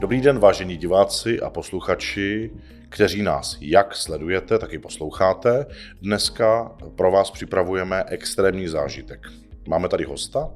Dobrý den, vážení diváci a posluchači, kteří nás jak sledujete, tak i posloucháte. Dneska pro vás připravujeme extrémní zážitek. Máme tady hosta,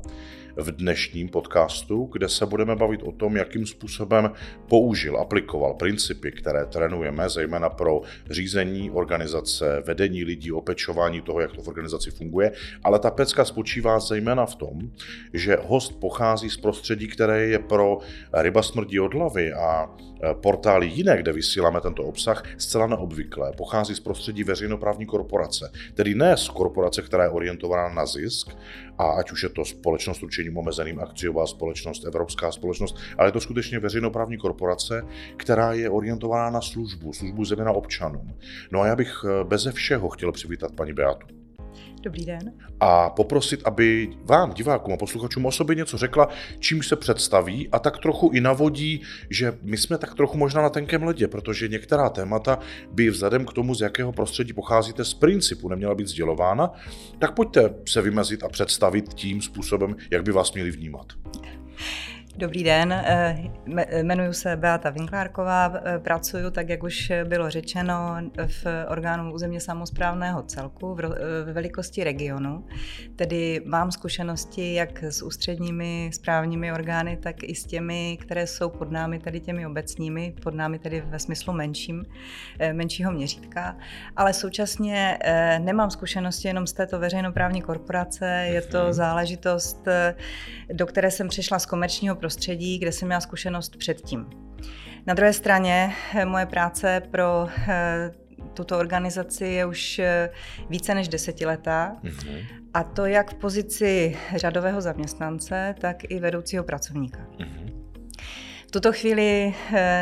v dnešním podcastu, kde se budeme bavit o tom, jakým způsobem použil, aplikoval principy, které trénujeme, zejména pro řízení organizace, vedení lidí, opečování toho, jak to v organizaci funguje. Ale ta pecka spočívá zejména v tom, že host pochází z prostředí, které je pro ryba smrdí od hlavy a portály jiné, kde vysíláme tento obsah, zcela neobvyklé. Pochází z prostředí veřejnoprávní korporace, tedy ne z korporace, která je orientovaná na zisk, a ať už je to společnost určením omezeným, akciová společnost, evropská společnost, ale je to skutečně veřejnoprávní korporace, která je orientovaná na službu, službu zejména občanům. No a já bych eh, beze všeho chtěl přivítat paní Beatu. Dobrý den. A poprosit, aby vám, divákům a posluchačům o něco řekla, čím se představí a tak trochu i navodí, že my jsme tak trochu možná na tenkém ledě, protože některá témata by vzhledem k tomu, z jakého prostředí pocházíte z principu, neměla být sdělována, tak pojďte se vymezit a představit tím způsobem, jak by vás měli vnímat. Dobrý den, eh, jmenuji se Beata Vinklárková, eh, pracuji, tak jak už bylo řečeno, v orgánu územně samozprávného celku ve velikosti regionu, tedy mám zkušenosti jak s ústředními správními orgány, tak i s těmi, které jsou pod námi, tedy těmi obecními, pod námi tedy ve smyslu menším, eh, menšího měřítka, ale současně nemám zkušenosti jenom z této veřejnoprávní korporace, je to mhm. záležitost, do které jsem přišla z komerčního prostředí, kde jsem měla zkušenost předtím. Na druhé straně eh, moje práce pro eh, tuto organizaci je už eh, více než desetiletá. Mm-hmm. A to jak v pozici řadového zaměstnance, tak i vedoucího pracovníka. Mm-hmm. V tuto chvíli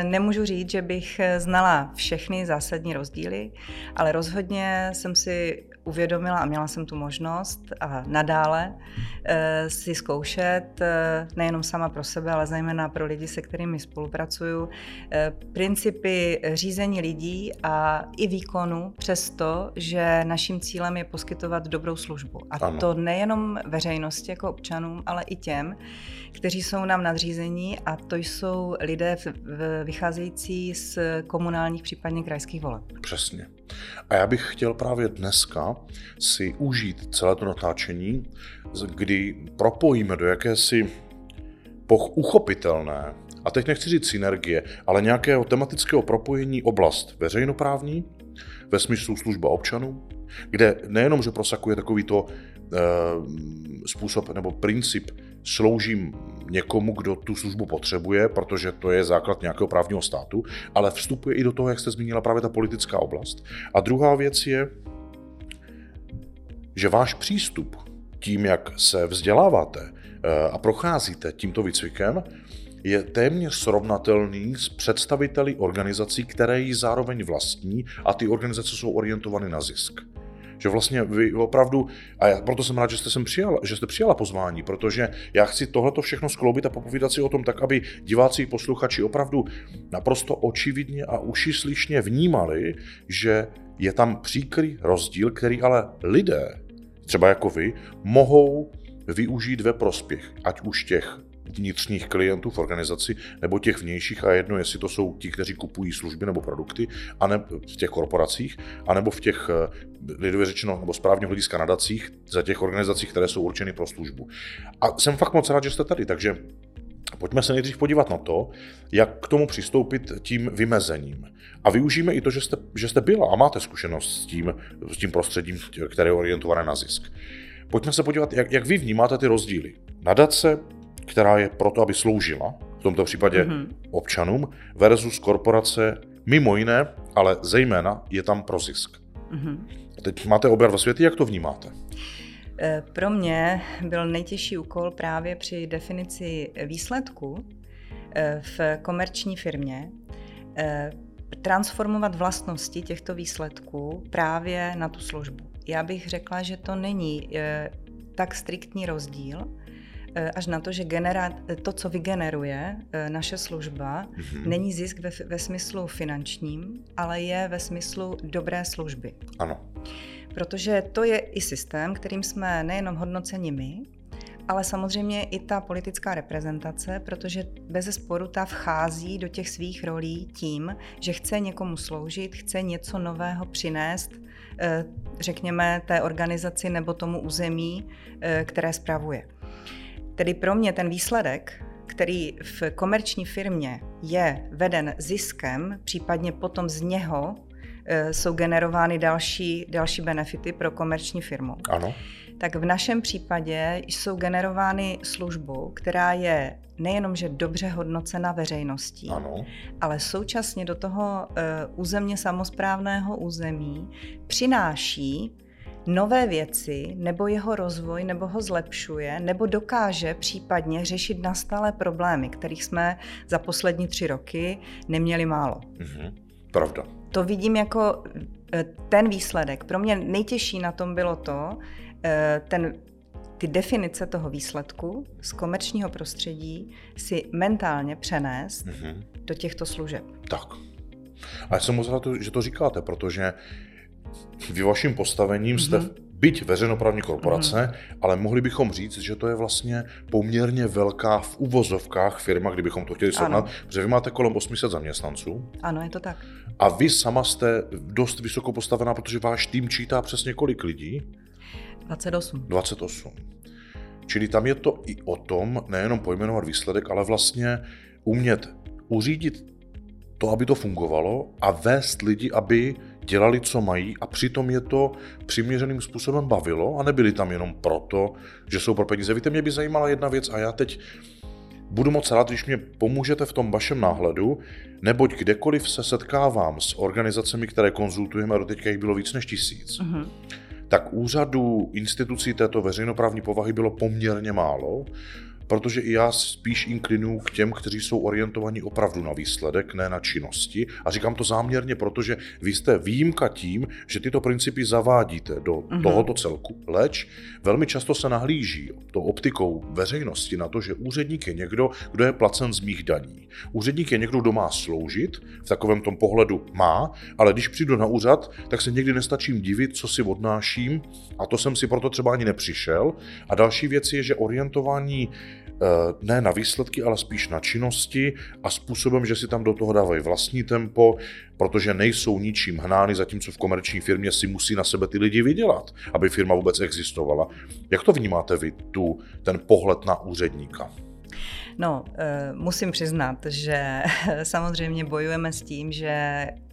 nemůžu říct, že bych znala všechny zásadní rozdíly, ale rozhodně jsem si uvědomila a měla jsem tu možnost a nadále eh, si zkoušet, eh, nejenom sama pro sebe, ale zejména pro lidi, se kterými spolupracuju, eh, principy řízení lidí a i výkonu, přesto, že naším cílem je poskytovat dobrou službu. A ano. to nejenom veřejnosti jako občanům, ale i těm, kteří jsou nám nadřízení a to jsou lidé vycházející z komunálních, případně krajských voleb. Přesně. A já bych chtěl právě dneska si užít celé to natáčení, kdy propojíme do jakési poch uchopitelné, a teď nechci říct synergie, ale nějakého tematického propojení oblast veřejnoprávní, ve smyslu služba občanů, kde nejenom, že prosakuje takovýto e, způsob nebo princip sloužím někomu, kdo tu službu potřebuje, protože to je základ nějakého právního státu, ale vstupuje i do toho, jak jste zmínila, právě ta politická oblast. A druhá věc je, že váš přístup tím, jak se vzděláváte eh, a procházíte tímto výcvikem, je téměř srovnatelný s představiteli organizací, které ji zároveň vlastní a ty organizace jsou orientovány na zisk. Že vlastně vy opravdu, a já, proto jsem rád, že jste, sem přijala, že jste přijala pozvání, protože já chci tohleto všechno skloubit a popovídat si o tom tak, aby diváci, posluchači opravdu naprosto očividně a uši slyšně vnímali, že je tam příkrý rozdíl, který ale lidé, třeba jako vy, mohou využít ve prospěch, ať už těch vnitřních klientů v organizaci nebo těch vnějších a jedno, jestli to jsou ti, kteří kupují služby nebo produkty a ne, v těch korporacích, anebo v těch, eh, lidově řečeno, nebo správně hlediska nadacích, za těch organizacích, které jsou určeny pro službu. A jsem fakt moc rád, že jste tady, takže Pojďme se nejdřív podívat na to, jak k tomu přistoupit tím vymezením. A využijeme i to, že jste, že jste byla a máte zkušenost s tím, s tím prostředím, které je orientované na zisk. Pojďme se podívat, jak, jak vy vnímáte ty rozdíly. Nadace, která je proto, aby sloužila, v tomto případě mm-hmm. občanům, versus korporace, mimo jiné, ale zejména je tam pro zisk. Mm-hmm. Teď máte oba dva světy, jak to vnímáte? E, pro mě byl nejtěžší úkol právě při definici výsledku e, v komerční firmě e, transformovat vlastnosti těchto výsledků právě na tu službu. Já bych řekla, že to není tak striktní rozdíl, Eh, až na to, že genera- to, co vygeneruje eh, naše služba, mm-hmm. není zisk ve, ve smyslu finančním, ale je ve smyslu dobré služby. Ano. Protože to je i systém, kterým jsme nejenom hodnoceni my, ale samozřejmě i ta politická reprezentace, protože bez sporu ta vchází do těch svých rolí tím, že chce někomu sloužit, chce něco nového přinést, eh, řekněme, té organizaci nebo tomu území, eh, které spravuje. Tedy pro mě ten výsledek, který v komerční firmě je veden ziskem, případně potom z něho eh, jsou generovány další, další benefity pro komerční firmu. Ano. Tak v našem případě jsou generovány službou, která je nejenom, že dobře hodnocena veřejností, Ano. ale současně do toho uh, územně samozprávného území přináší nové věci, nebo jeho rozvoj, nebo ho zlepšuje, nebo dokáže případně řešit nastalé problémy, kterých jsme za poslední tři roky neměli málo. Mhm. Pravda. To vidím jako eh, ten výsledek. Pro mě nejtěžší na tom bylo to, eh, ten, ty definice toho výsledku z komerčního prostředí si mentálně přenést Mhm. do těchto služeb. Tak. A já jsem moc rád, že to říkáte, protože vy vaším postavením jste Mhm. byť veřejnoprávní korporace, ale mohli bychom říct, že to je vlastně poměrně velká v uvozovkách firma, kdybychom to chtěli srovnat, protože vy máte kolem 800 zaměstnanců Ano, je to tak. a vy sama jste dost vysoko postavená, protože váš tým čítá přesně kolik lidí? 28. 28. Čili tam je to i o tom, nejenom pojmenovat výsledek, ale vlastně umět uřídit to, aby to fungovalo a vést lidi, aby dělali, co mají a přitom je to přiměřeným způsobem bavilo a nebyli tam jenom proto, že jsou pro peníze. Víte, mě by zajímala jedna věc a já teď budu moc rád, když mě pomůžete v tom vašem náhledu, neboť kdekoliv se setkávám s organizacemi, které konzultujeme, a do teďka jich bylo víc než tisíc, Mhm. tak úřadů institucí této veřejnoprávní povahy bylo poměrně málo, protože i já spíš inklinuju k těm, kteří jsou orientovaní opravdu na výsledek, ne na činnosti. A říkám to záměrně, protože vy jste výjimka tím, že tyto principy zavádíte do Mhm. tohoto celku. Leč velmi často se nahlíží to optikou veřejnosti na to, že úředník je někdo, kdo je placen z mých daní. Úředník je někdo, kdo má sloužit, v takovém tom pohledu má, ale když přijdu na úřad, tak se někdy nestačím divit, co si odnáším a to jsem si proto třeba ani nepřišel. A další věc je, že orientování ne na výsledky, ale spíš na činnosti a způsobem, že si tam do toho dávají vlastní tempo, protože nejsou ničím hnány, zatímco v komerční firmě si musí na sebe ty lidi vydělat, aby firma vůbec existovala. Jak to vnímáte vy, tu, ten pohled na úředníka? No, eh, musím přiznat, že samozřejmě bojujeme s tím, že eh,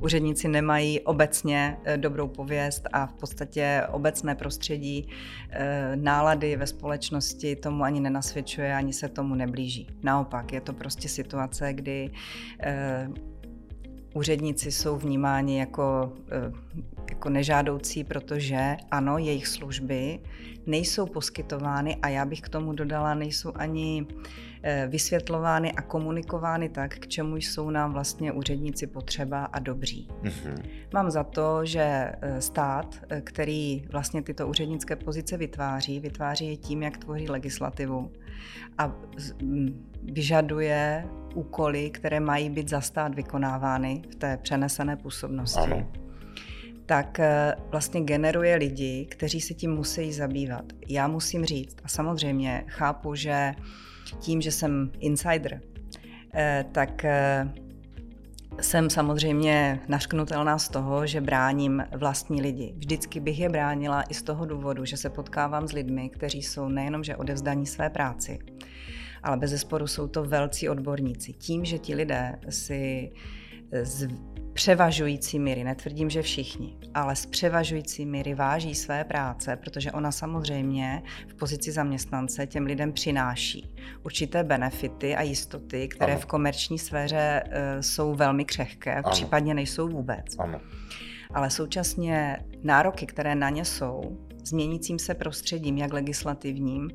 úředníci nemají obecně eh, dobrou pověst a v podstatě obecné prostředí eh, nálady ve společnosti tomu ani nenasvědčuje, ani se tomu neblíží. Naopak, je to prostě situace, kdy eh, úředníci jsou vnímáni jako, eh, jako nežádoucí, protože ano, jejich služby nejsou poskytovány a já bych k tomu dodala, nejsou ani eh, vysvětlovány a komunikovány tak, k čemu jsou nám vlastně úředníci potřeba a dobří. Mhm. Mám za to, že eh, stát, eh, který vlastně tyto úřednické pozice vytváří, vytváří je tím, jak tvoří legislativu a vyžaduje úkoly, které mají být za stát vykonávány v té přenesené působnosti. Ano. Tak eh, vlastně generuje lidi, kteří se tím musí zabývat. Já musím říct, a samozřejmě chápu, že tím, že jsem insider, eh, tak eh, jsem samozřejmě našknutelná z toho, že bráním vlastní lidi. Vždycky bych je bránila i z toho důvodu, že se potkávám s lidmi, kteří jsou nejenom, že odevzdaní své práci, ale bez zesporu jsou to velcí odborníci. Tím, že ti lidé si z převažující míry, netvrdím, že všichni, ale z převažující míry váží své práce, protože ona samozřejmě v pozici zaměstnance těm lidem přináší určité benefity a jistoty, které Ano. v komerční sféře eh, jsou velmi křehké, Ano. případně nejsou vůbec. Ano. Ale současně nároky, které na ně jsou, změnícím se prostředím, jak legislativním,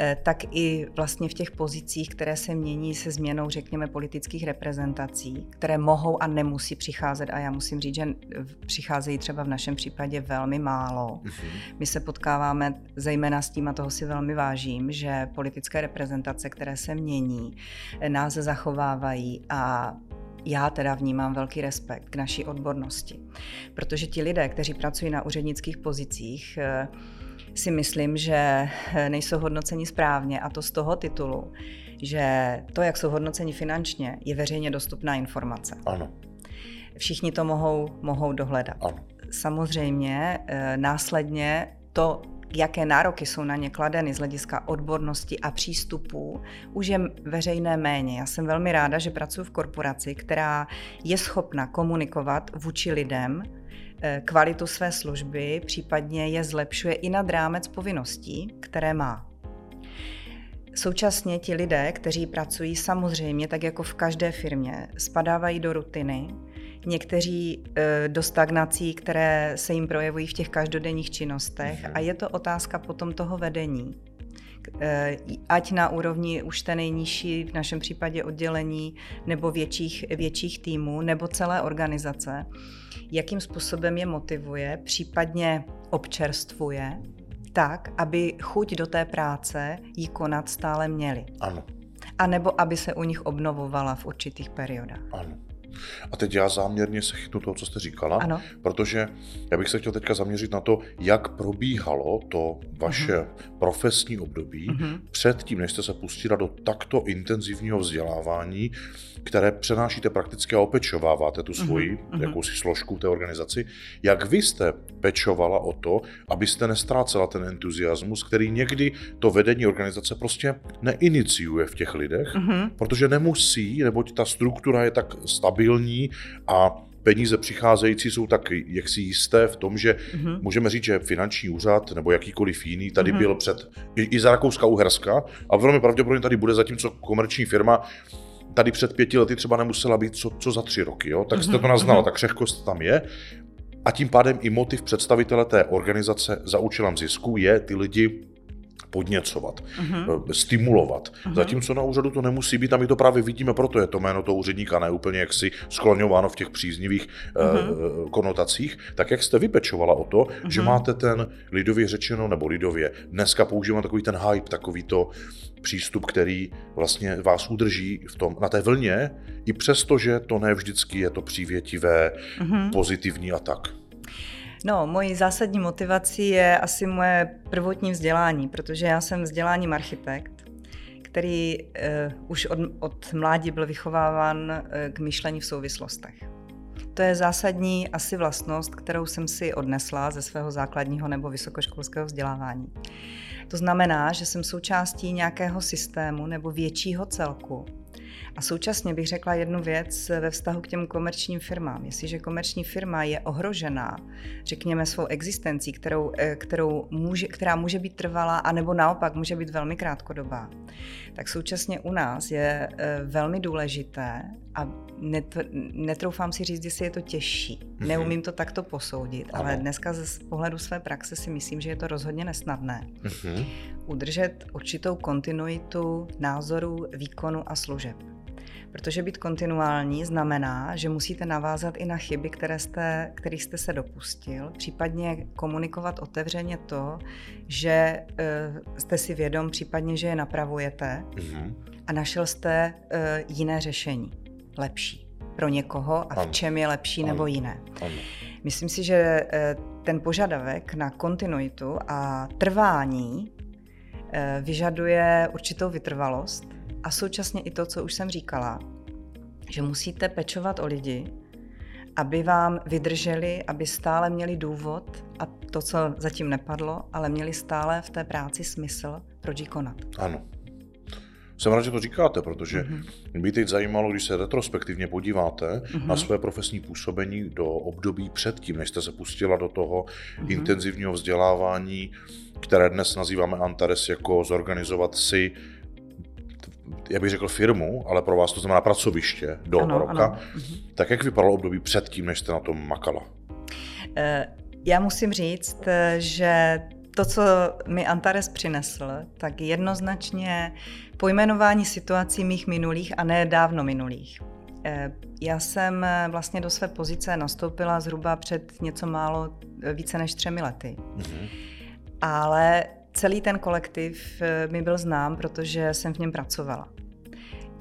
eh, tak i vlastně v těch pozicích, které se mění se změnou, řekněme, politických reprezentací, které mohou a nemusí přicházet. A já musím říct, že přicházejí třeba v našem případě velmi málo. Mhm. My se potkáváme zejména s tím, a toho si velmi vážím, že politické reprezentace, které se mění, eh, nás zachovávají a já teda vnímám velký respekt k naší odbornosti, protože ti lidé, kteří pracují na úřednických pozicích, eh, si myslím, že nejsou hodnoceni správně a to z toho titulu, že to, jak jsou hodnoceni finančně, je veřejně dostupná informace. Ano. Všichni to mohou, mohou dohledat. Ano. Samozřejmě eh, následně to, jaké nároky jsou na ně kladeny z hlediska odbornosti a přístupů, už je veřejné méně. Já jsem velmi ráda, že pracuji v korporaci, která je schopna komunikovat vůči lidem eh, kvalitu své služby, případně je zlepšuje i nad rámec povinností, které má. Současně ti lidé, kteří pracují samozřejmě, tak jako v každé firmě, spadávají do rutiny, někteří e, do stagnací, které se jim projevují v těch každodenních činnostech a je to otázka potom toho vedení. E, ať na úrovni už té nejnižší, v našem případě oddělení, nebo větších, větších týmů, nebo celé organizace, jakým způsobem je motivuje, případně občerstvuje, tak, aby chuť do té práce jí konat stále měli. Ano. A nebo aby se u nich obnovovala v určitých periodách. Ano. A teď já záměrně se chytnu toho, co jste říkala, ano. protože já bych se chtěl teďka zaměřit na to, jak probíhalo to vaše uh-huh. profesní období uh-huh. před tím, než jste se pustila do takto intenzivního vzdělávání, které přenášíte prakticky a opečováváte tu svoji uh-huh. jakousi složku té organizaci. Jak vy jste pečovala o to, abyste nestrácela ten entuziasmus, který někdy to vedení organizace prostě neiniciuje v těch lidech, uh-huh. protože nemusí, neboť ta struktura je tak stabilní a peníze přicházející jsou tak jaksi jisté v tom, že mm-hmm. můžeme říct, že finanční úřad nebo jakýkoliv jiný tady mm-hmm. byl před i, i za Rakouska Uherska a velmi pravděpodobně tady bude zatímco komerční firma tady před pěti lety třeba nemusela být co, co za tři roky, jo? tak jste to mhm, naznala, mm-hmm. ta křehkost tam je. A tím pádem i motiv představitele té organizace za účelem zisku je ty lidi podněcovat, uh-huh. stimulovat. Uh-huh. Zatímco na úřadu to nemusí být a my to právě vidíme, proto je to jméno toho úředníka ne úplně jaksi skloňováno v těch příznivých uh-huh. uh, konotacích. Tak jak jste vypečovala o to, uh-huh. že máte ten lidově řečeno, nebo lidově, dneska používám takový ten hype, takový to přístup, který vlastně vás udrží v tom, na té vlně, i přesto, že to ne vždycky je to přívětivé, uh-huh. pozitivní a tak. No, mojí zásadní motivací je asi moje prvotní vzdělání, protože já jsem vzděláním architekt, který uh, už od, od mládí byl vychováván uh, k myšlení v souvislostech. To je zásadní asi vlastnost, kterou jsem si odnesla ze svého základního nebo vysokoškolského vzdělávání. To znamená, že jsem součástí nějakého systému nebo většího celku, a současně bych řekla jednu věc ve vztahu k těm komerčním firmám. Jestliže komerční firma je ohrožená, řekněme, svou existencí, kterou, eh, kterou může, která může být trvalá, anebo naopak může být velmi krátkodobá, tak současně u nás je eh, velmi důležité a net, netroufám si říct, jestli je to těžší. Mm-hmm. Neumím to takto posoudit, ano. ale dneska z pohledu své praxe si myslím, že je to rozhodně nesnadné. Mm-hmm. Udržet určitou kontinuitu názorů, výkonu a služeb. Protože být kontinuální znamená, že musíte navázat i na chyby, které jste, kterých jste se dopustil, případně komunikovat otevřeně to, že uh, jste si vědom, případně, že je napravujete mm-hmm. a našel jste uh, jiné řešení, lepší pro někoho a v čem je lepší nebo jiné. Myslím si, že uh, ten požadavek na kontinuitu a trvání vyžaduje určitou vytrvalost a současně i to, co už jsem říkala, že musíte pečovat o lidi, aby vám vydrželi, aby stále měli důvod a to, co zatím nepadlo, ale měli stále v té práci smysl, proč ji konat. Ano. Jsem rád, že to říkáte, protože mm-hmm. by teď zajímalo, když se retrospektivně podíváte mm-hmm. na své profesní působení do období předtím, než jste se pustila do toho mm-hmm. intenzivního vzdělávání, které dnes nazýváme Antares jako zorganizovat si já bych řekl firmu, ale pro vás to znamená pracoviště do ano, roka. Ano. Mhm. Tak jak vypadalo období předtím, než jste na tom makala? Eh, já musím říct, eh, že to, co mi Antares přinesl, tak jednoznačně pojmenování situací mých minulých a ne dávno minulých. Eh, já jsem vlastně do své pozice nastoupila zhruba před něco málo více než třemi lety. Mm-hmm. Ale celý ten kolektiv mi byl znám, protože jsem v něm pracovala.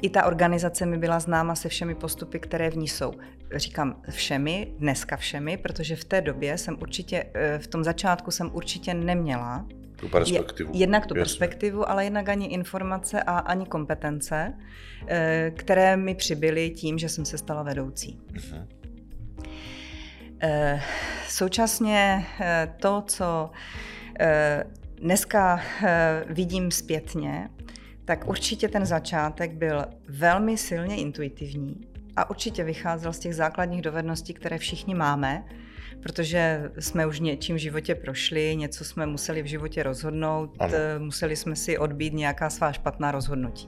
I ta organizace mi byla známa se všemi postupy, které v ní jsou. Říkám všemi, dneska všemi, protože v té době jsem určitě, eh, v tom začátku jsem určitě neměla Tu perspektivu. Jednak tu Jasně. perspektivu, ale jednak ani informace a ani kompetence, eh, které mi přibyly tím, že jsem se stala vedoucí. Mhm. Eh, Současně eh, to, co dneska vidím zpětně, tak určitě ten začátek byl velmi silně intuitivní a určitě vycházel z těch základních dovedností, které všichni máme, protože jsme už něčím v životě prošli, něco jsme museli v životě rozhodnout, Ano. eh, museli jsme si odbít nějaká svá špatná rozhodnutí.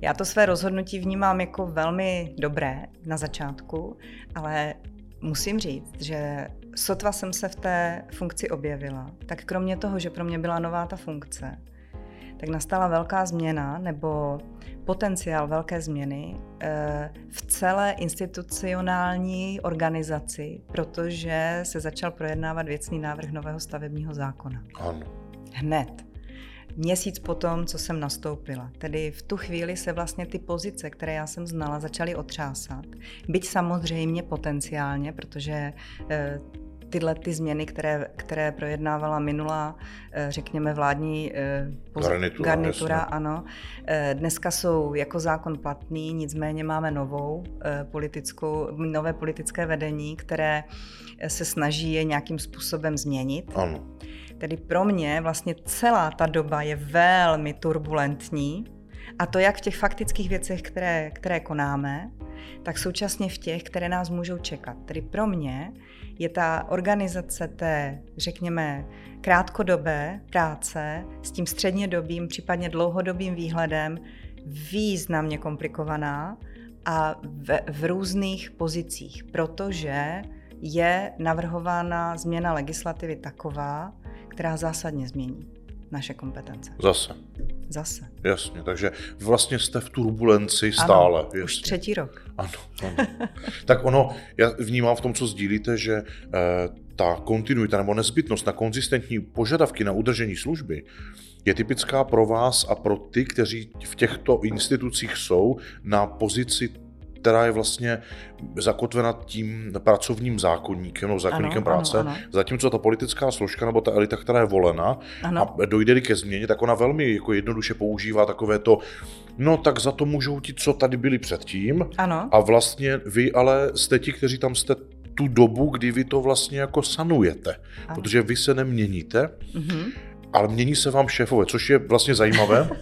Já to své rozhodnutí vnímám jako velmi dobré na začátku, ale musím říct, že sotva jsem se v té funkci objevila, tak kromě toho, že pro mě byla nová ta funkce, tak nastala velká změna nebo potenciál velké změny eh, v celé institucionální organizaci, protože se začal projednávat věcný návrh nového stavebního zákona. Ano. Hned. Měsíc potom, co jsem nastoupila. Tedy v tu chvíli se vlastně ty pozice, které já jsem znala, začaly otřásat. Byť samozřejmě potenciálně, protože eh, tyhle ty změny, které, které projednávala minulá, eh, řekněme, vládní eh, poz- Garnitura, garnitura jasně. ano, eh, dneska jsou jako zákon platný, nicméně máme novou politickou, nové politické vedení, které se snaží je nějakým způsobem změnit. Ano. Tedy pro mě vlastně celá ta doba je velmi turbulentní a to jak v těch faktických věcech, které, které konáme, tak současně v těch, které nás můžou čekat. Tedy pro mě je ta organizace té, řekněme, krátkodobé práce s tím střednědobým, případně dlouhodobým výhledem významně komplikovaná a v, v různých pozicích, protože je navrhována změna legislativy taková, která zásadně změní naše kompetence. Zase. Zase. Jasně, takže vlastně jste v turbulenci stále. Ano, už jasně. třetí rok. Ano, ano. tak ono, já vnímám v tom, co sdílíte, že eh, ta kontinuita nebo nezbytnost na konzistentní požadavky na udržení služby je typická pro vás a pro ty, kteří v těchto institucích jsou na pozici která je vlastně zakotvena tím pracovním zákonníkem nebo zákonníkem Ano, práce, ano, ano. zatímco ta politická složka nebo ta elita, která je volena Ano. a dojde ke změně, tak ona velmi jako jednoduše používá takové to, no tak za to můžou ti, co tady byli předtím, Ano. a vlastně vy ale jste ti, kteří tam jste tu dobu, kdy vy to vlastně jako sanujete, Ano. protože vy se neměníte, Mhm. ale mění se vám šéfové, což je vlastně zajímavé.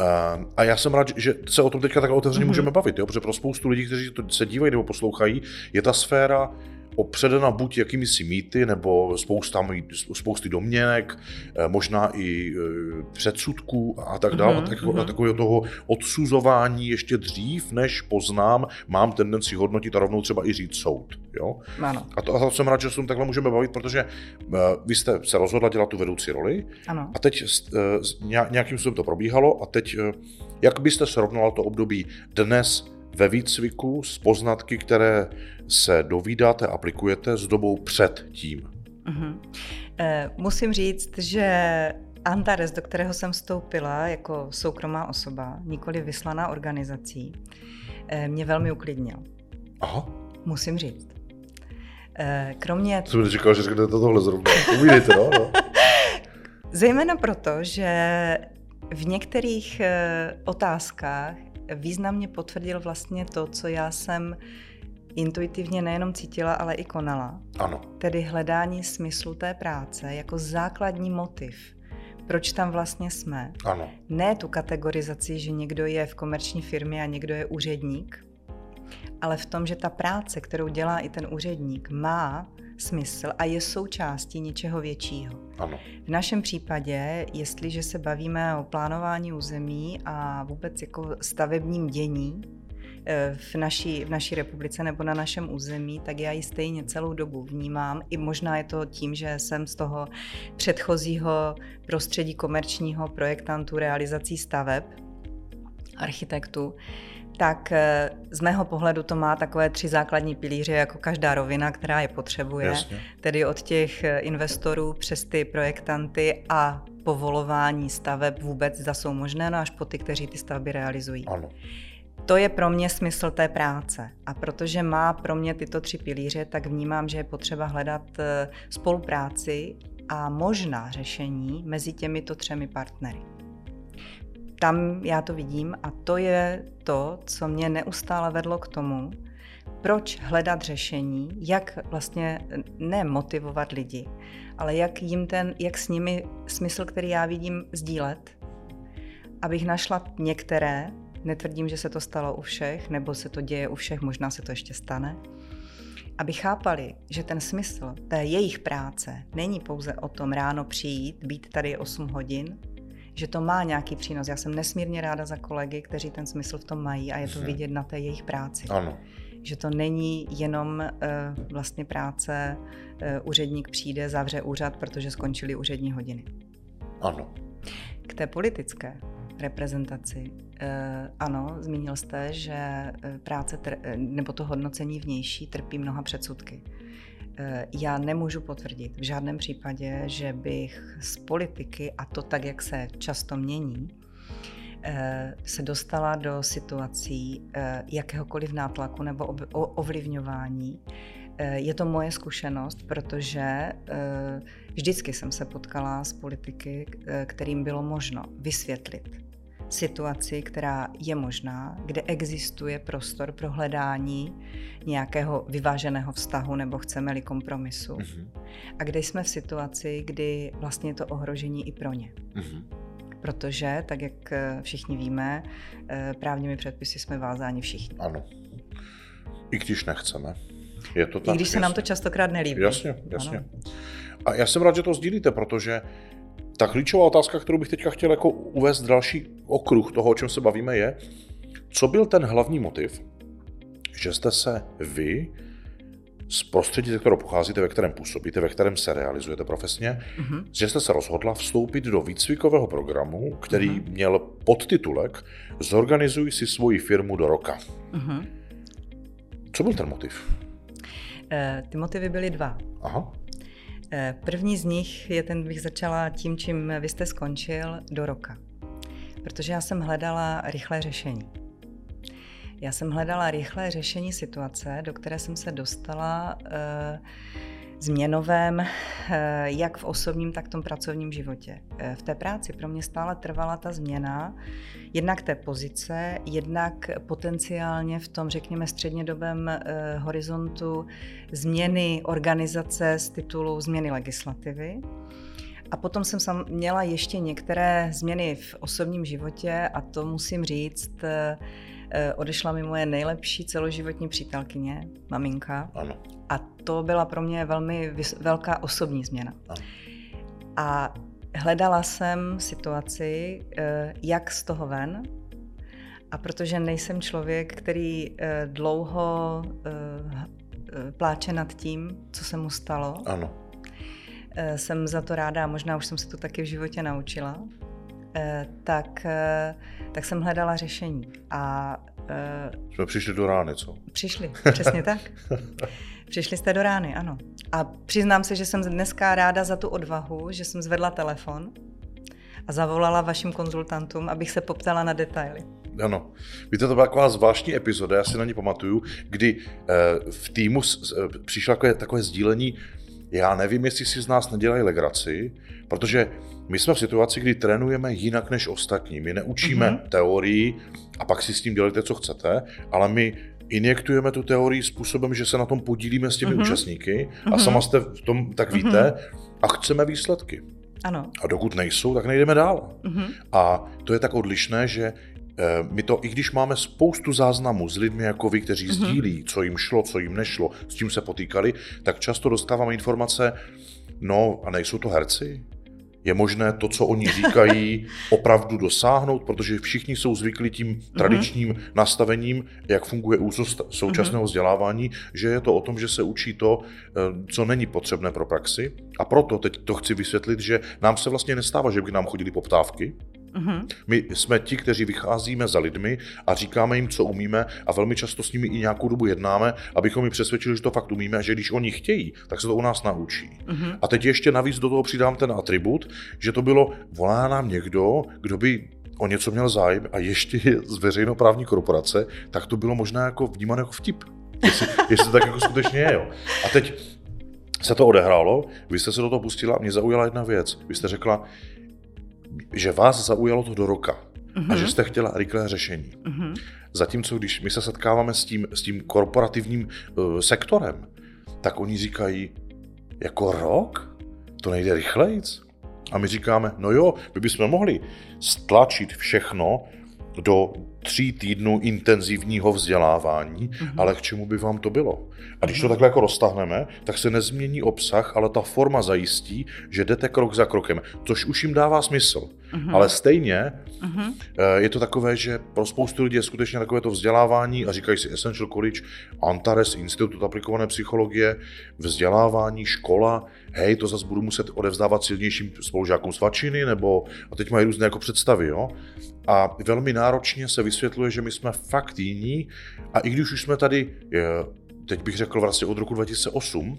Eh, eh, a já jsem rád, že se o tom teďka tak otevřeně Mhm. můžeme bavit, jo? protože pro spoustu lidí, kteří to se dívají nebo poslouchají, je ta sféra opředena buď jakými si mýty, nebo spousta, spousty domněnek, eh, možná i eh, předsudků a tak dále, Mhm, a tak, mhm. a takového toho odsuzování ještě dřív, než poznám, mám tendenci hodnotit a rovnou třeba i říct soud. Jo? Ano. A to, a to jsem rád, že se takhle můžeme bavit, protože uh, vy jste se rozhodla dělat tu vedoucí roli Ano. a teď uh, nějakým způsobem to probíhalo a teď uh, jak byste srovnala to období dnes ve výcviku s poznatky, které se dovídáte, aplikujete s dobou před tím? Mhm. Eh, Musím říct, že Antares, do kterého jsem vstoupila jako soukromá osoba, nikoli vyslaná organizací, eh, mě velmi uklidnil. Aha, Musím říct. Eh, Kromě jsem říkal, že řeknete tohle zrovna. Povídejte, no, no. Zejména proto, že v některých eh, otázkách významně potvrdil vlastně to, co já jsem intuitivně nejenom cítila, ale i konala. Ano, Tedy hledání smyslu té práce jako základní motiv, proč tam vlastně jsme. ano, Ne tu kategorizaci, že někdo je v komerční firmě a někdo je úředník, ale v tom, že ta práce, kterou dělá i ten úředník, má smysl a je součástí něčeho většího. Ano. V našem případě, jestliže se bavíme o plánování území a vůbec jako stavebním dění eh, v naší, v naší republice nebo na našem území, tak já ji stejně celou dobu vnímám. I možná je to tím, že jsem z toho předchozího prostředí komerčního projektantů realizací staveb, architektů, tak eh, z mého pohledu to má takové tři základní pilíře, jako každá rovina, která je potřebuje Jasně. tedy od těch eh, investorů přes ty projektanty a povolování staveb vůbec, zda jsou možné, no až po ty, kteří ty stavby realizují. Ano, To je pro mě smysl té práce. A protože má pro mě tyto tři pilíře, tak vnímám, že je potřeba hledat eh, spolupráci a možná řešení mezi těmito třemi partnery. Tam já to vidím a to je to, co mě neustále vedlo k tomu, proč hledat řešení, jak vlastně ne motivovat lidi, ale jak jim ten, jak s nimi smysl, který já vidím, sdílet, abych našla některé, netvrdím, že se to stalo u všech, nebo se to děje u všech, možná se to ještě stane, aby chápali, že ten smysl té jejich práce není pouze o tom ráno přijít, být tady 8 hodin, že to má nějaký přínos. Já jsem nesmírně ráda za kolegy, kteří ten smysl v tom mají a je to mhm. vidět na té jejich práci. Ano. Že to není jenom uh, vlastně práce, uh, úředník přijde, zavře úřad, protože skončily úřední hodiny. Ano. K té politické reprezentaci. Uh, ano, zmínil jste, že práce nebo to hodnocení vnější trpí mnoha předsudky. Eh, já nemůžu potvrdit v žádném případě, že bych z politiky, a to tak, jak se často mění, eh, se dostala do situací eh, jakéhokoliv nátlaku nebo ovlivňování. Je to moje zkušenost, protože vždycky jsem se potkala s politiky, kterým bylo možno vysvětlit situaci, která je možná, kde existuje prostor pro hledání nějakého vyváženého vztahu nebo chceme-li kompromisu. Mm-hmm. A kde jsme v situaci, kdy vlastně je to ohrožení i pro ně. Mm-hmm. Protože, tak jak eh, všichni víme, eh, právními předpisy jsme vázáni všichni. Ano. I když nechceme. Je to tak, I když se jasně. nám to častokrát nelíbí. Jasně, jasně. Ano. A já jsem rád, že to sdílíte, protože ta klíčová otázka, kterou bych teďka chtěl jako uvést další okruh toho, o čem se bavíme, je, co byl ten hlavní motiv, že jste se vy z prostředí, ze kterého pocházíte, ve kterém působíte, ve kterém se realizujete profesně, uh-huh. že jste se rozhodla vstoupit do výcvikového programu, který uh-huh. měl podtitulek Zorganizuj si svoji firmu do roka. Uh-huh. Co byl ten motiv? Uh, ty motivy byly dva. Aha. Eh, první z nich je ten, bych začala tím, čím vy jste skončil, do roka. Protože já jsem hledala rychlé řešení. Já jsem hledala rychlé řešení situace, do které jsem se dostala uh, změnovém, eh, jak v osobním, tak v tom pracovním životě. Eh, v té práci pro mě stále trvala ta změna, jednak té pozice, jednak potenciálně v tom, řekněme, střednědobém eh, horizontu změny organizace z titulu změny legislativy. A potom jsem měla ještě některé změny v osobním životě a to musím říct, odešla mi moje nejlepší celoživotní přítelkyně, maminka. Ano. A to byla pro mě velmi velká osobní změna. A hledala jsem situaci, eh, jak z toho ven. A protože nejsem člověk, který eh, dlouho eh, pláče nad tím, co se mu stalo, ano. jsem za to ráda a možná už jsem se to taky v životě naučila, tak, tak jsem hledala řešení. A jsme přišli do rány, co? Přišli, přesně tak. Přišli jste do rány, ano. A přiznám se, že jsem dneska ráda za tu odvahu, že jsem zvedla telefon a zavolala vašim konzultantům, abych se poptala na detaily. Ano. Víte, to byla taková zvláštní epizoda, já si na ní pamatuju, kdy eh, v týmu eh, přišlo takové, takové sdílení, já nevím, jestli si z nás nedělají legraci, protože my jsme v situaci, kdy trénujeme jinak než ostatní. My neučíme mm-hmm. teorii a pak si s tím dělejte, co chcete, ale my injektujeme tu teorii způsobem, že se na tom podílíme s těmi mm-hmm. účastníky a mm-hmm. sama jste v tom tak víte mm-hmm. a chceme výsledky. Ano. A dokud nejsou, tak nejdeme dál. Mm-hmm. A to je tak odlišné, že eh, my to, i když máme spoustu záznamů s lidmi jako vy, kteří mm-hmm. sdílí, co jim šlo, co jim nešlo, s čím se potýkali, tak často dostáváme informace, no a nejsou to herci? Je možné to, co oni říkají, opravdu dosáhnout, protože všichni jsou zvyklí tím mhm. tradičním mm-hmm. nastavením, jak funguje úzus současného mm-hmm. vzdělávání, že je to o tom, že se učí to, eh, co není potřebné pro praxi. A proto teď to chci vysvětlit, že nám se vlastně nestává, že by nám chodili poptávky, Mm-hmm. My jsme ti, kteří vycházíme za lidmi a říkáme jim, co umíme a velmi často s nimi i nějakou dobu jednáme, abychom mi přesvědčili, že to fakt umíme a že když oni chtějí, tak se to u nás naučí. Mm-hmm. A teď ještě navíc do toho přidám ten atribut, že to bylo, volá nám někdo, kdo by o něco měl zájem a ještě je z veřejnoprávní korporace, tak to bylo možná jako vnímané jako vtip. Jestli, jestli to tak jako skutečně je. Jo. A teď se to odehrálo, vy jste se do toho pustila a mě zaujala jedna věc. Vy jste řekla, že vás zaujalo to do roka mm-hmm. a že jste chtěla rychlé řešení. Mm-hmm. Zatímco když my se setkáváme s tím, s tím korporativním uh, sektorem, tak oni říkají, jako rok? To nejde rychlejc? A my říkáme, no jo, my bychom mohli stlačit všechno do tří týdnů intenzivního vzdělávání, mm-hmm. ale k čemu by vám to bylo? A když to takhle jako roztahneme, tak se nezmění obsah, ale ta forma zajistí, že jdete krok za krokem, což už jim dává smysl. Mm-hmm. Ale stejně mm-hmm. je to takové, že pro spoustu lidí je skutečně takové to vzdělávání a říkají si Essential College, Antares, Institut aplikované psychologie, vzdělávání, škola, hej, to zase budu muset odevzdávat silnějším spolužákům svačiny, nebo a teď mají různé jako představy, jo. A velmi náročně se vysvětluje, že my jsme fakt jiní a i když už jsme tady, teď bych řekl vlastně od roku 2008,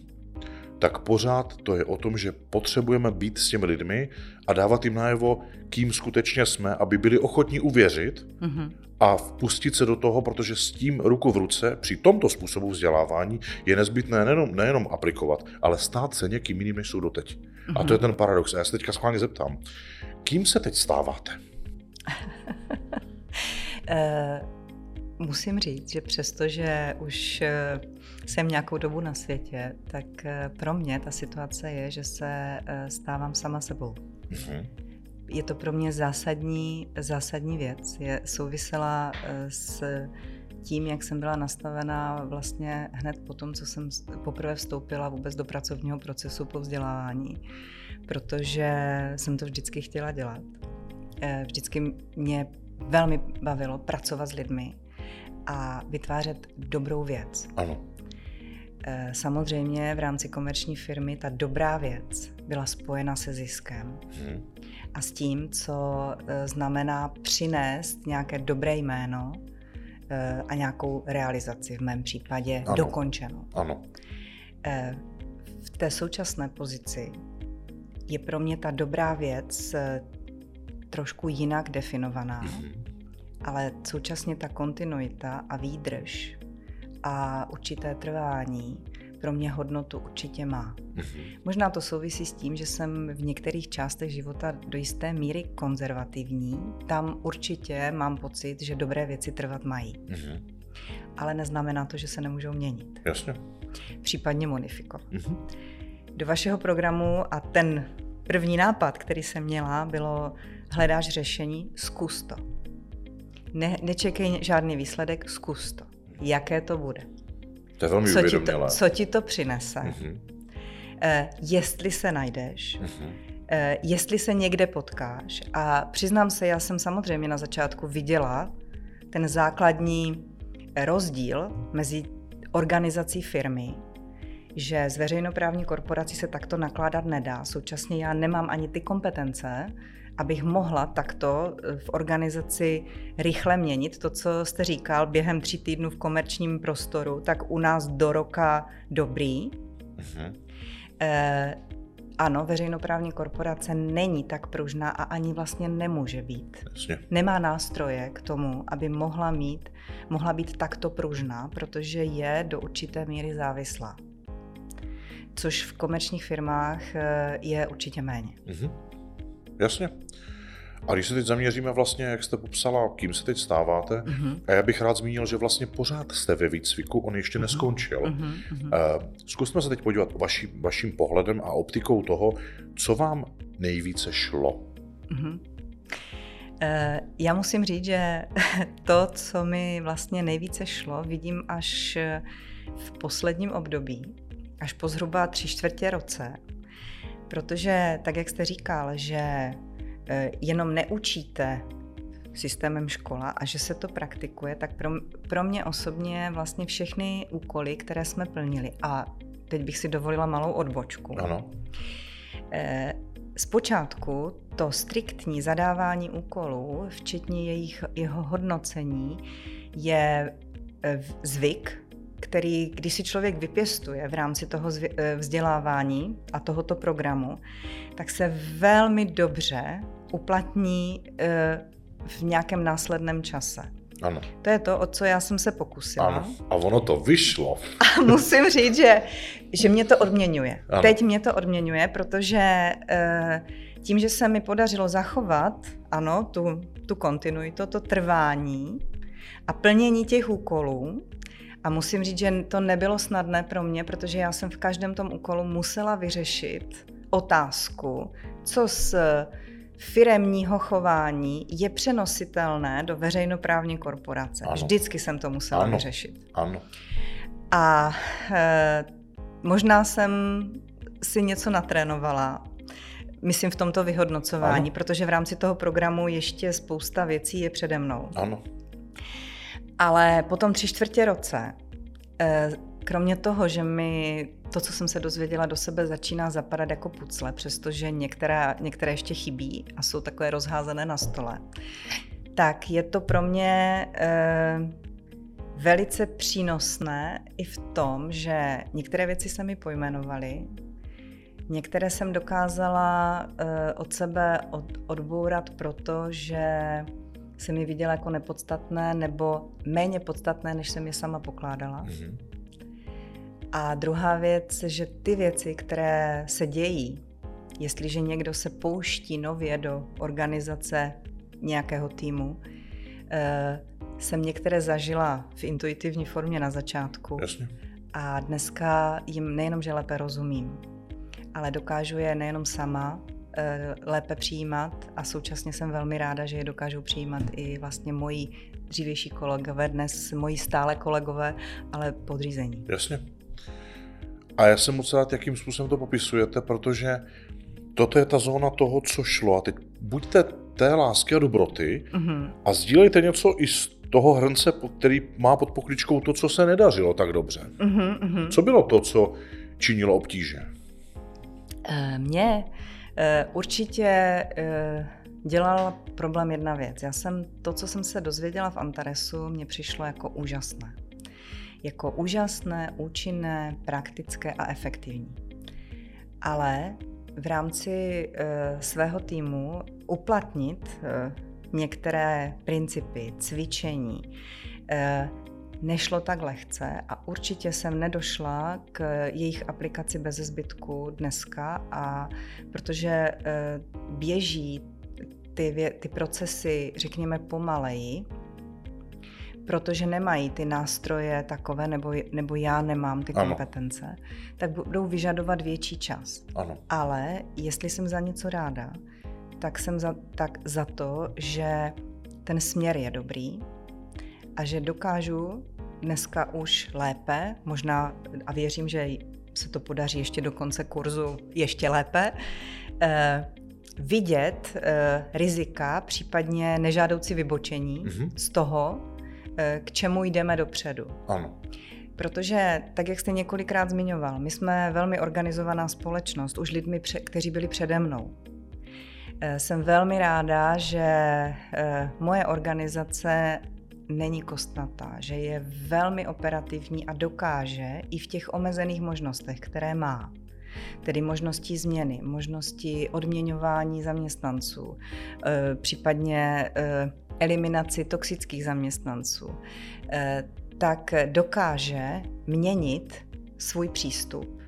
tak pořád to je o tom, že potřebujeme být s těmi lidmi a dávat jim najevo, kým skutečně jsme, aby byli ochotní uvěřit mm-hmm. a vpustit se do toho, protože s tím ruku v ruce při tomto způsobu vzdělávání je nezbytné nejenom, nejenom aplikovat, ale stát se někým jiným, než jsou doteď. Mm-hmm. A to je ten paradox. A já se teďka schválně zeptám, kým se teď stáváte? uh, musím říct, že přestože už eh, jsem nějakou dobu na světě, tak eh, pro mě ta situace je, že se stávám sama sebou. Mm-hmm. Je to pro mě zásadní, zásadní věc. Je souvisela s tím, jak jsem byla nastavená vlastně hned po tom, co jsem poprvé vstoupila vůbec do pracovního procesu po vzdělávání, protože jsem to vždycky chtěla dělat. Vždycky mě velmi bavilo pracovat s lidmi a vytvářet dobrou věc. Ano. Eh, samozřejmě v rámci komerční firmy ta dobrá věc byla spojena se ziskem hmm. a s tím, co eh, znamená přinést nějaké dobré jméno eh, a nějakou realizaci, v mém případě ano. dokončenou. Ano. V té současné pozici je pro mě ta dobrá věc trošku jinak definovaná, mm-hmm. ale současně ta kontinuita a výdrž a určité trvání pro mě hodnotu určitě má. Mm-hmm. Možná to souvisí s tím, že jsem v některých částech života do jisté míry konzervativní. Tam určitě mám pocit, že dobré věci trvat mají. Mm-hmm. Ale neznamená to, že se nemůžou měnit. Jasně. Případně modifikovat. Mm-hmm. Do vašeho programu a ten první nápad, který jsem měla, bylo hledáš řešení, zkus to. Ne, nečekej žádný výsledek, zkus to. Jaké to bude? To je velmi co ti to, co ti to přinese? Mm-hmm. Uh, jestli se najdeš, mm-hmm. uh, jestli se někde potkáš. A přiznám se, já jsem samozřejmě na začátku viděla ten základní rozdíl mezi organizací firmy, že z veřejnoprávní korporací se takto nakládat nedá. Současně já nemám ani ty kompetence, abych mohla takto eh, v organizaci rychle měnit to, co jste říkal, během tří týdnů v komerčním prostoru, tak u nás do roka dobrý. Uh-huh. E, ano, veřejnoprávní korporace není tak pružná a ani vlastně nemůže být. Jasně. Nemá nástroje k tomu, aby mohla mít, mohla být takto pružná, protože je do určité míry závislá. Což v komerčních firmách eh, je určitě méně. Uh-huh. Jasně. A když se teď zaměříme vlastně, jak jste popsala, kým se teď stáváte, uh-huh. a já bych rád zmínil, že vlastně pořád jste ve výcviku, on ještě uh-huh. neskončil. Uh-huh. Uh, zkusme se teď podívat vaši, vaším pohledem a optikou toho, co vám nejvíce šlo. Uh-huh. Já musím říct, že to, co mi vlastně nejvíce šlo, vidím až v posledním období, až po zhruba tři čtvrtě roce, Protože, tak jak jste říkal, že e, jenom neučíte systémem škola a že se to praktikuje, tak pro, pro mě osobně vlastně všechny úkoly, které jsme plnili, a teď bych si dovolila malou odbočku. Ano. E, zpočátku to striktní zadávání úkolů, včetně jejich, jeho hodnocení, je e, zvyk který, když si člověk vypěstuje v rámci toho eh, vzdělávání a tohoto programu, tak se velmi dobře uplatní eh, v nějakém následném čase. Ano. To je to, o co já jsem se pokusila. Ano. A ono to vyšlo. A musím říct, že, že mě to odměňuje. Ano. Teď mě to odměňuje, protože eh, tím, že se mi podařilo zachovat, ano, tu, tu kontinuitu, to trvání a plnění těch úkolů, a musím říct, že to nebylo snadné pro mě, protože já jsem v každém tom úkolu musela vyřešit otázku, co z firemního chování je přenositelné do veřejnoprávní korporace. Ano. Vždycky jsem to musela Ano. vyřešit. Ano. A e, možná jsem si něco natrénovala, myslím v tomto vyhodnocování, Ano. protože v rámci toho programu ještě spousta věcí je přede mnou. Ano. Ale po tom tři čtvrtě roce, eh, kromě toho, že mi to, co jsem se dozvěděla do sebe, začíná zapadat jako pucle, přestože některé, některé ještě chybí a jsou takové rozházené na stole, tak je to pro mě eh, velice přínosné i v tom, že některé věci se mi pojmenovaly, některé jsem dokázala eh, od sebe od, odbourat, protože jsem je viděla jako nepodstatné nebo méně podstatné, než jsem je sama pokládala. Mhm. A druhá věc, že ty věci, které se dějí, jestliže někdo se pouští nově do organizace nějakého týmu, eh, jsem některé zažila v intuitivní formě na začátku Jasně. a dneska jim nejenom, že lépe rozumím, ale dokážu je nejenom sama lépe přijímat a současně jsem velmi ráda, že je dokážou přijímat i vlastně moji dřívější kolegové, dnes moji stále kolegové, ale podřízení. Jasně. A já jsem moc rád, jakým způsobem to popisujete, protože toto je ta zóna toho, co šlo. A teď buďte té lásky a dobroty Mhm. a sdílejte něco i z toho hrnce, který má pod pokličkou to, co se nedařilo tak dobře. Mhm, mhm. Co bylo to, co činilo obtíže? Eh, eh, určitě eh, dělal problém jedna věc. Já jsem to, co jsem se dozvěděla v Antaresu, mně přišlo jako úžasné. Jako úžasné, účinné, praktické a efektivní. Ale v rámci eh, svého týmu uplatnit eh, některé principy, cvičení, eh, nešlo tak lehce a určitě jsem nedošla k jejich aplikaci bez zbytku dneska a protože eh, běží ty, vě- ty procesy, řekněme, pomaleji, protože nemají ty nástroje takové, nebo, nebo já nemám ty Ano. kompetence, tak budou vyžadovat větší čas. Ano. Ale jestli jsem za něco ráda, tak jsem za, tak za to, že ten směr je dobrý a že dokážu dneska už lépe, možná a věřím, že se to podaří ještě do konce kurzu ještě lépe, eh, vidět eh, rizika, případně nežádoucí vybočení Mhm. z toho, eh, k čemu jdeme dopředu. Ano. Protože, tak jak jste několikrát zmiňoval, my jsme velmi organizovaná společnost, už lidmi, pře- kteří byli přede mnou. Eh, Jsem velmi ráda, že eh, moje organizace není kostnatá, že je velmi operativní a dokáže i v těch omezených možnostech, které má, tedy možnosti změny, možnosti odměňování zaměstnanců, eh, případně eh, eliminaci toxických zaměstnanců, eh, tak dokáže měnit svůj přístup.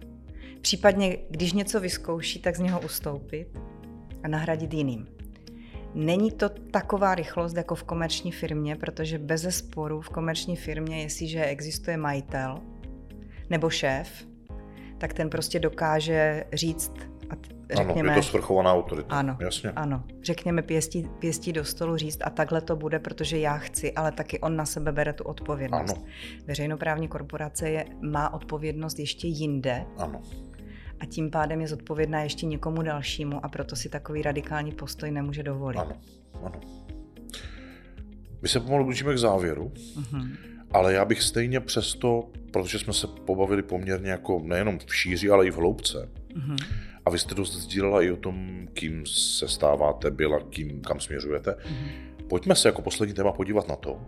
Případně, když něco vyzkouší, tak z něho ustoupit a nahradit jiným. Není to taková rychlost jako v komerční firmě, protože bez sporu v komerční firmě, jestliže existuje majitel nebo šéf, tak ten prostě dokáže říct a řekněme, Ano, je to svrchovaná autorita. Ano. Jasně. ano, řekněme pěstí, pěstí do stolu říct a takhle to bude, protože já chci, ale taky on na sebe bere tu odpovědnost. Ano. Veřejnoprávní korporace je, má odpovědnost ještě jinde Ano. A tím pádem je zodpovědná ještě někomu dalšímu a proto si takový radikální postoj nemůže dovolit. Ano. Ano. My se pomalu blížíme k závěru, Mhm. ale já bych stejně přesto, protože jsme se pobavili poměrně jako nejenom v šíři, ale i v hloubce, Mhm. a vy jste dost sdílela i o tom, kým se stáváte, byla, kým, kam směřujete. Mhm. Pojďme se jako poslední téma podívat na to,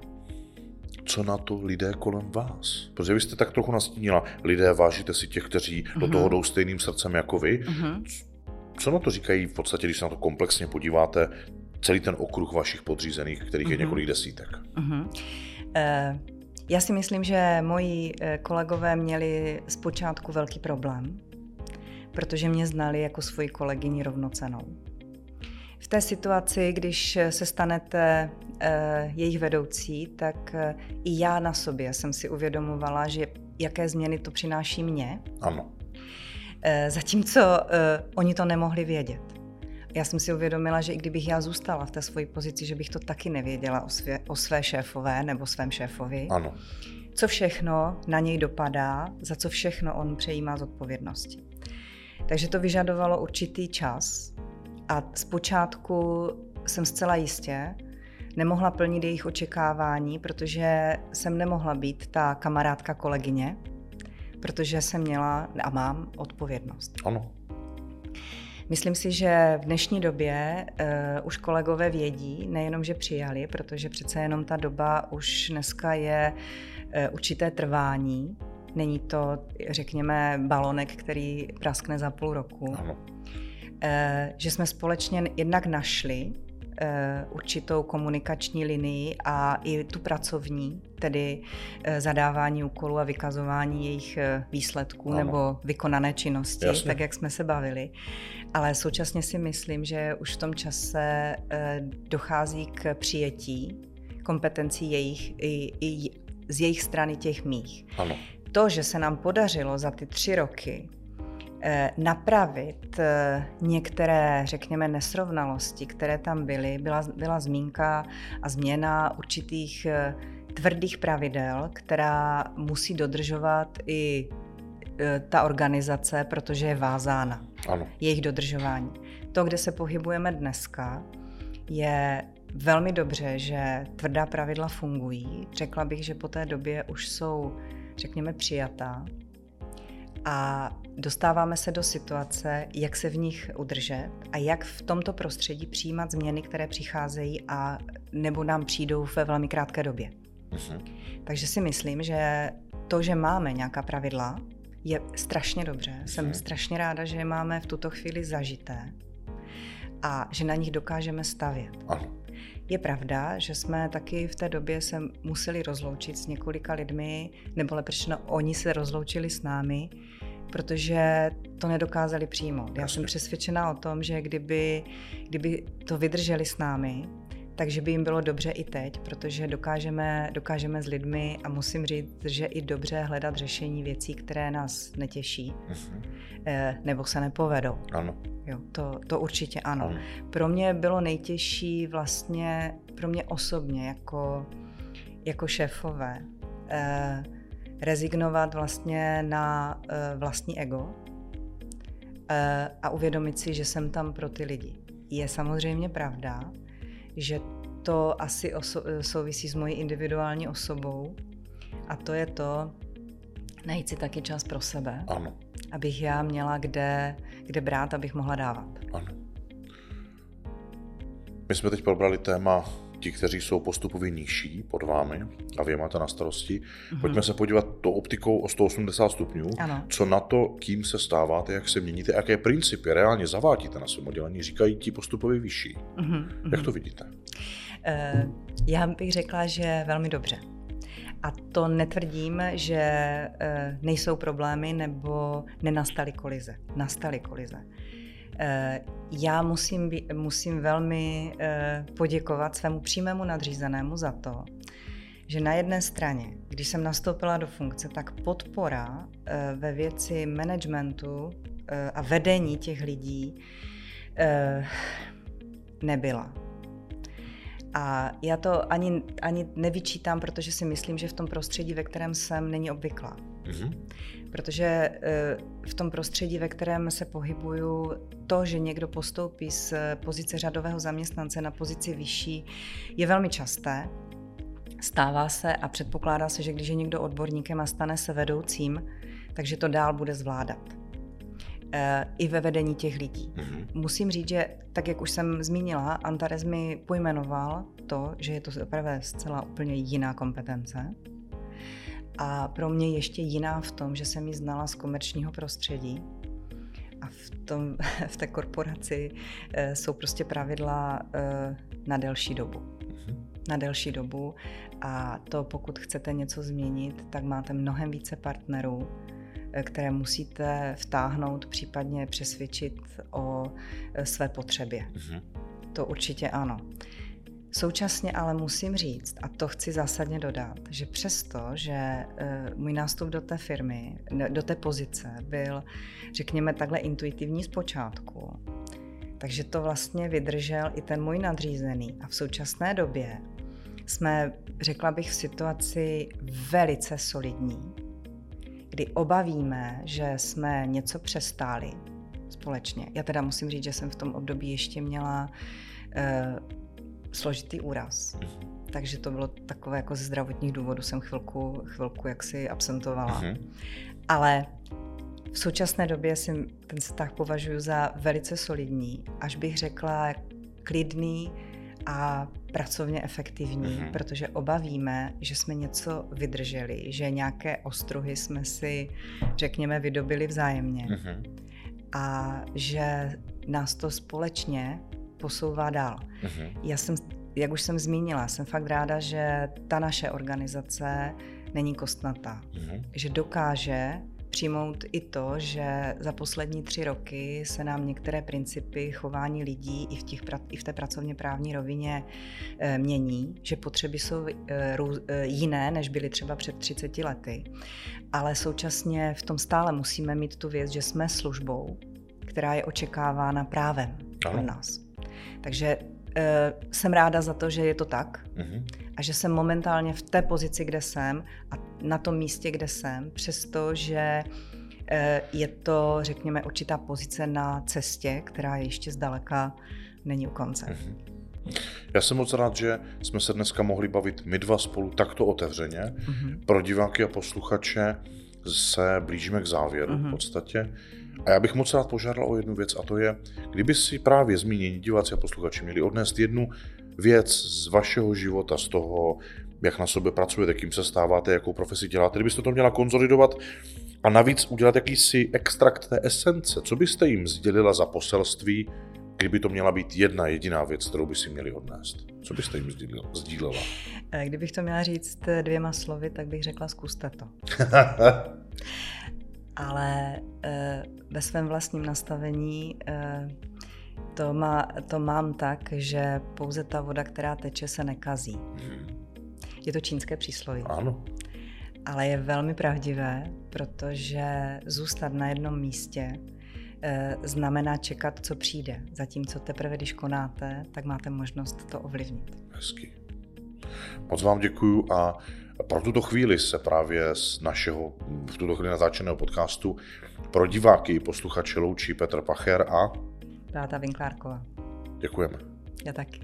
co na to lidé kolem vás. Protože vy jste tak trochu nastínila, lidé vážíte si těch, kteří do Mhm. toho jdou stejným srdcem jako vy. Mhm. Co na to říkají v podstatě, když se na to komplexně podíváte, celý ten okruh vašich podřízených, kterých je Mhm. několik desítek? Mhm. Eh, já si myslím, že moji eh, kolegové měli zpočátku velký problém, protože mě znali jako svoji kolegyni rovnocenou. V té situaci, když se stanete eh, jejich vedoucí, tak eh, i já na sobě jsem si uvědomovala, že jaké změny to přináší mě. Ano. Eh, zatímco oni to nemohli vědět. Já jsem si uvědomila, že i kdybych já zůstala v té svoji pozici, že bych to taky nevěděla o, svě, o své šéfové nebo svém šéfovi. Ano. Co všechno na něj dopadá, za co všechno on přejímá zodpovědnosti. Takže to vyžadovalo určitý čas a zpočátku jsem zcela jistě nemohla plnit jejich očekávání, protože jsem nemohla být ta kamarádka kolegyně, protože jsem měla a mám odpovědnost. Ano. Myslím si, že v dnešní době uh, už kolegové vědí, nejenom, že přijali, protože přece jenom ta doba už dneska je uh, určité trvání. Není to, řekněme, balonek, který praskne za půl roku. Ano. Uh, že jsme společně jednak našli Eh, určitou komunikační linii a i tu pracovní, tedy eh, zadávání úkolů a vykazování jejich eh, výsledků ano. nebo vykonané činnosti, Jasně. tak jak jsme se bavili. Ale současně si myslím, že už v tom čase dochází k přijetí kompetencí jejich i, i z jejich strany těch mých. Ano. To, že se nám podařilo za ty tři roky Eh, napravit eh, některé, řekněme, nesrovnalosti, které tam byly, byla, byla zmínka a změna určitých eh, tvrdých pravidel, která musí dodržovat i ta organizace, protože je vázána. Ano. Jejich dodržování. To, kde se pohybujeme dneska, je velmi dobře, že tvrdá pravidla fungují. Řekla bych, že po té době už jsou, řekněme, přijatá a dostáváme se do situace, jak se v nich udržet a jak v tomto prostředí přijímat změny, které přicházejí a nebo nám přijdou ve velmi krátké době. Uh-huh. Takže si myslím, že to, že máme nějaká pravidla, je strašně dobře. Uh-huh. Jsem strašně ráda, že je máme v tuto chvíli zažité a že na nich dokážeme stavět. Ano. Je pravda, že jsme taky v té době se museli rozloučit s několika lidmi, nebo lepší oni se rozloučili s námi, protože to nedokázali přijmout. Já jsem přesvědčená o tom, že kdyby, kdyby to vydrželi s námi, takže by jim bylo dobře i teď, protože dokážeme, dokážeme s lidmi a musím říct, že i dobře hledat řešení věcí, které nás netěší uh-huh. nebo se nepovedou. Ano. Jo, to, to určitě ano. ano. Pro mě bylo nejtěžší vlastně, pro mě osobně jako, jako šéfové, eh, rezignovat vlastně na uh, vlastní ego uh, a uvědomit si, že jsem tam pro ty lidi. Je samozřejmě pravda, že to asi oso- souvisí s mojí individuální osobou a to je to, najít si taky čas pro sebe. Ano. Abych já měla kde, kde brát, abych mohla dávat. Ano. My jsme teď probrali téma ti, kteří jsou postupově nižší pod vámi a vy máte na starosti. Mm-hmm. Pojďme se podívat to optikou o 180 stupňů. Ano. Co na to, kým se stáváte, jak se měníte, jaké principy reálně zavádíte na svém oddělení, říkají ti postupově vyšší. Mm-hmm. Jak to vidíte? Uh, já bych řekla, že velmi dobře. A to netvrdím, že uh, nejsou problémy nebo nenastaly kolize. Nastaly kolize. Eh, já musím, musím velmi eh, poděkovat svému přímému nadřízenému za to, že na jedné straně, když jsem nastoupila do funkce, tak podpora eh, ve věci managementu a vedení těch lidí nebyla. A já to ani, ani nevyčítám, protože si myslím, že v tom prostředí, ve kterém jsem, není obvyklá. Mm-hmm. Protože eh, v tom prostředí, ve kterém se pohybuju, to, že někdo postoupí z pozice řadového zaměstnance na pozici vyšší, je velmi časté. Stává se a předpokládá se, že když je někdo odborníkem a stane se vedoucím, takže to dál bude zvládat. E, I ve vedení těch lidí. Mm-hmm. Musím říct, že tak, jak už jsem zmínila, Antares mi pojmenoval to, že je to opravdu zcela úplně jiná kompetence a pro mě ještě jiná v tom, že jsem ji znala z komerčního prostředí a v, tom, v té korporaci e, jsou prostě pravidla e, na delší dobu. Mhm. na delší dobu a to pokud chcete něco změnit, tak máte mnohem více partnerů, eh, které musíte vtáhnout, případně přesvědčit o eh, své potřebě. Mm-hmm. To určitě ano. Současně ale musím říct, a to chci zásadně dodat, že přesto, že eh, můj nástup do té firmy, do té pozice byl, řekněme, takhle intuitivní zpočátku, takže to vlastně vydržel i ten můj nadřízený. A v současné době jsme, řekla bych, v situaci velice solidní, kdy obavíme, že jsme něco přestáli společně. Já teda musím říct, že jsem v tom období ještě měla uh, složitý úraz. Takže to bylo takové jako ze zdravotních důvodů jsem chvilku, chvilku jaksi absentovala. Uh-huh. Ale v současné době si ten vztah považuji za velice solidní, až bych řekla klidný a pracovně efektivní, uh-huh. protože oba víme, že jsme něco vydrželi, že nějaké ostruhy jsme si, řekněme, vydobili vzájemně uh-huh. a že nás to společně posouvá dál. Uh-huh. Já jsem, jak už jsem zmínila, jsem fakt ráda, že ta naše organizace není kostnatá, uh-huh. že dokáže přijmout i to, že za poslední tři roky se nám některé principy chování lidí i v, těch, i v té pracovně právní rovině e, mění, že potřeby jsou e, rů, e, jiné, než byly třeba před 30 lety. Ale současně v tom stále musíme mít tu věc, že jsme službou, která je očekávána právem pro nás. Takže e, jsem ráda za to, že je to tak mm-hmm. a že jsem momentálně v té pozici, kde jsem a na tom místě, kde jsem, přestože e, je to, řekněme, určitá pozice na cestě, která ještě zdaleka není u konce. Mm-hmm. Já jsem moc rád, že jsme se dneska mohli bavit my dva spolu takto otevřeně. Mm-hmm. Pro diváky a posluchače se blížíme k závěru mm-hmm. v podstatě. A já bych moc rád požádal o jednu věc, a to je, kdyby si právě zmínění diváci a posluchači měli odnést jednu věc z vašeho života, z toho, jak na sobě pracujete, kým se stáváte, jakou profesi děláte, kdybyste to měla konzolidovat a navíc udělat jakýsi extrakt té esence, co byste jim sdělila za poselství, kdyby to měla být jedna jediná věc, kterou by si měli odnést? Co byste jim sdílela? Eh, kdybych to měla říct dvěma slovy, tak bych řekla zkuste to. ale eh, ve svém vlastním nastavení eh, to, má, to mám tak, že pouze ta voda, která teče, se nekazí. Hmm. Je to čínské přísloví. Ano. Ale je velmi pravdivé, protože zůstat na jednom místě eh, znamená čekat, co přijde. Zatímco teprve, když konáte, tak máte možnost to ovlivnit. Hezky. Moc vám děkuju a pro tuto chvíli se právě z našeho v tuto chvíli natáčeného podcastu pro diváky posluchače loučí Petr Pacher a Beata Vinklárková. Děkujeme. Já taky.